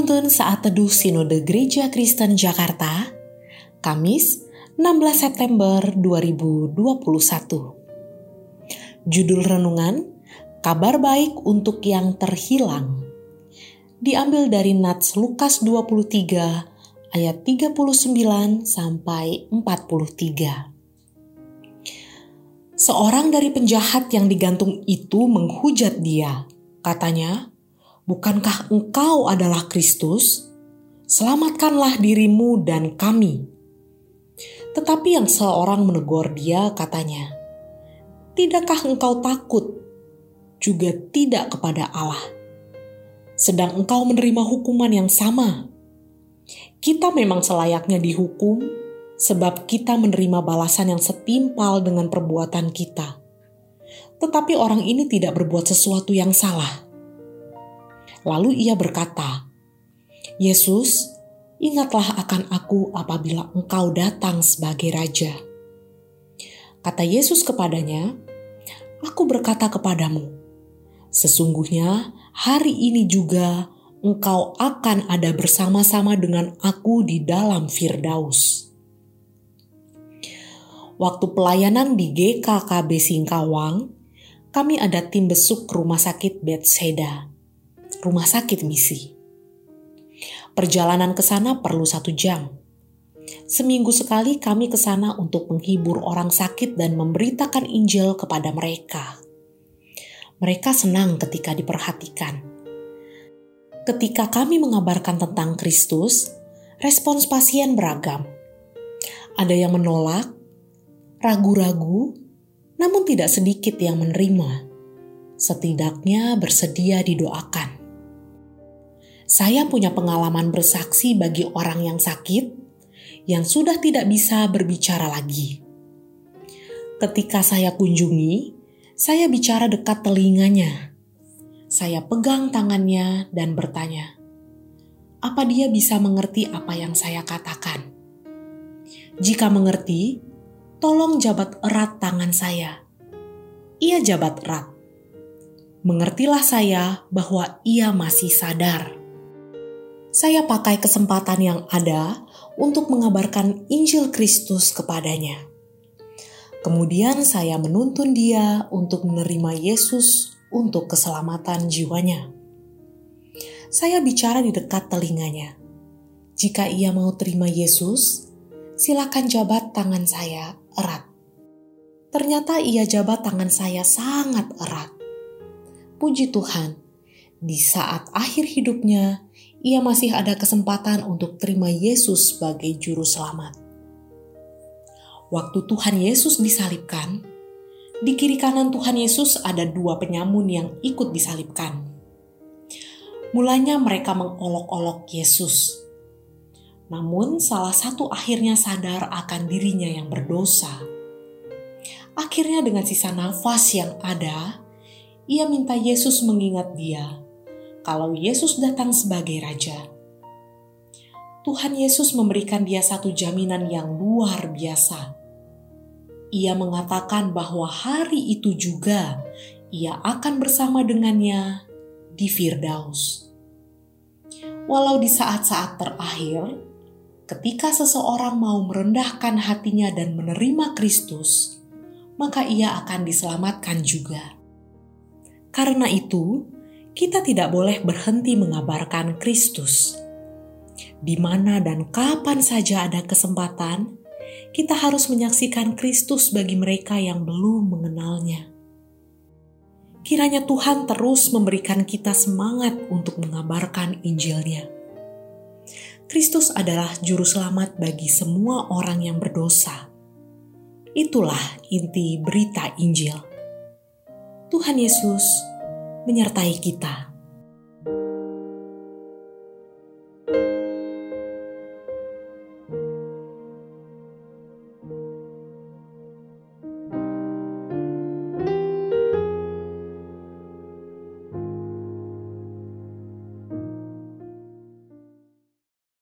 Penuntun Saat Teduh Sinode Gereja Kristen Jakarta, Kamis 16 September 2021. Judul Renungan, Kabar Baik untuk yang Terhilang. Diambil dari Nats Lukas 23 ayat 39 sampai 43. Seorang dari penjahat yang digantung itu menghujat dia. Katanya, Bukankah engkau adalah Kristus? Selamatkanlah dirimu dan kami. Tetapi yang seorang menegur dia katanya, Tidakkah engkau takut juga tidak kepada Allah? Sedang engkau menerima hukuman yang sama. Kita memang selayaknya dihukum sebab kita menerima balasan yang setimpal dengan perbuatan kita. Tetapi orang ini tidak berbuat sesuatu yang salah Lalu ia berkata, Yesus, ingatlah akan aku apabila engkau datang sebagai raja. Kata Yesus kepadanya, Aku berkata kepadamu, sesungguhnya hari ini juga engkau akan ada bersama-sama dengan aku di dalam Firdaus. Waktu pelayanan di GKKB Singkawang, kami ada tim besuk rumah sakit Bethesda rumah sakit misi. Perjalanan ke sana perlu satu jam. Seminggu sekali kami ke sana untuk menghibur orang sakit dan memberitakan Injil kepada mereka. Mereka senang ketika diperhatikan. Ketika kami mengabarkan tentang Kristus, respons pasien beragam. Ada yang menolak, ragu-ragu, namun tidak sedikit yang menerima. Setidaknya bersedia didoakan. Saya punya pengalaman bersaksi bagi orang yang sakit yang sudah tidak bisa berbicara lagi. Ketika saya kunjungi, saya bicara dekat telinganya. Saya pegang tangannya dan bertanya, "Apa dia bisa mengerti apa yang saya katakan?" Jika mengerti, tolong jabat erat tangan saya. Ia jabat erat. Mengertilah saya bahwa ia masih sadar saya pakai kesempatan yang ada untuk mengabarkan Injil Kristus kepadanya. Kemudian saya menuntun dia untuk menerima Yesus untuk keselamatan jiwanya. Saya bicara di dekat telinganya. Jika ia mau terima Yesus, silakan jabat tangan saya erat. Ternyata ia jabat tangan saya sangat erat. Puji Tuhan, di saat akhir hidupnya, ia masih ada kesempatan untuk terima Yesus sebagai Juru Selamat. Waktu Tuhan Yesus disalibkan, di kiri kanan Tuhan Yesus ada dua penyamun yang ikut disalibkan. Mulanya mereka mengolok-olok Yesus. Namun salah satu akhirnya sadar akan dirinya yang berdosa. Akhirnya dengan sisa nafas yang ada, ia minta Yesus mengingat dia kalau Yesus datang sebagai raja. Tuhan Yesus memberikan dia satu jaminan yang luar biasa. Ia mengatakan bahwa hari itu juga ia akan bersama dengannya di Firdaus. Walau di saat-saat terakhir, ketika seseorang mau merendahkan hatinya dan menerima Kristus, maka ia akan diselamatkan juga. Karena itu, kita tidak boleh berhenti mengabarkan Kristus. Di mana dan kapan saja ada kesempatan, kita harus menyaksikan Kristus bagi mereka yang belum mengenalnya. Kiranya Tuhan terus memberikan kita semangat untuk mengabarkan Injilnya. Kristus adalah juru selamat bagi semua orang yang berdosa. Itulah inti berita Injil. Tuhan Yesus menyertai kita.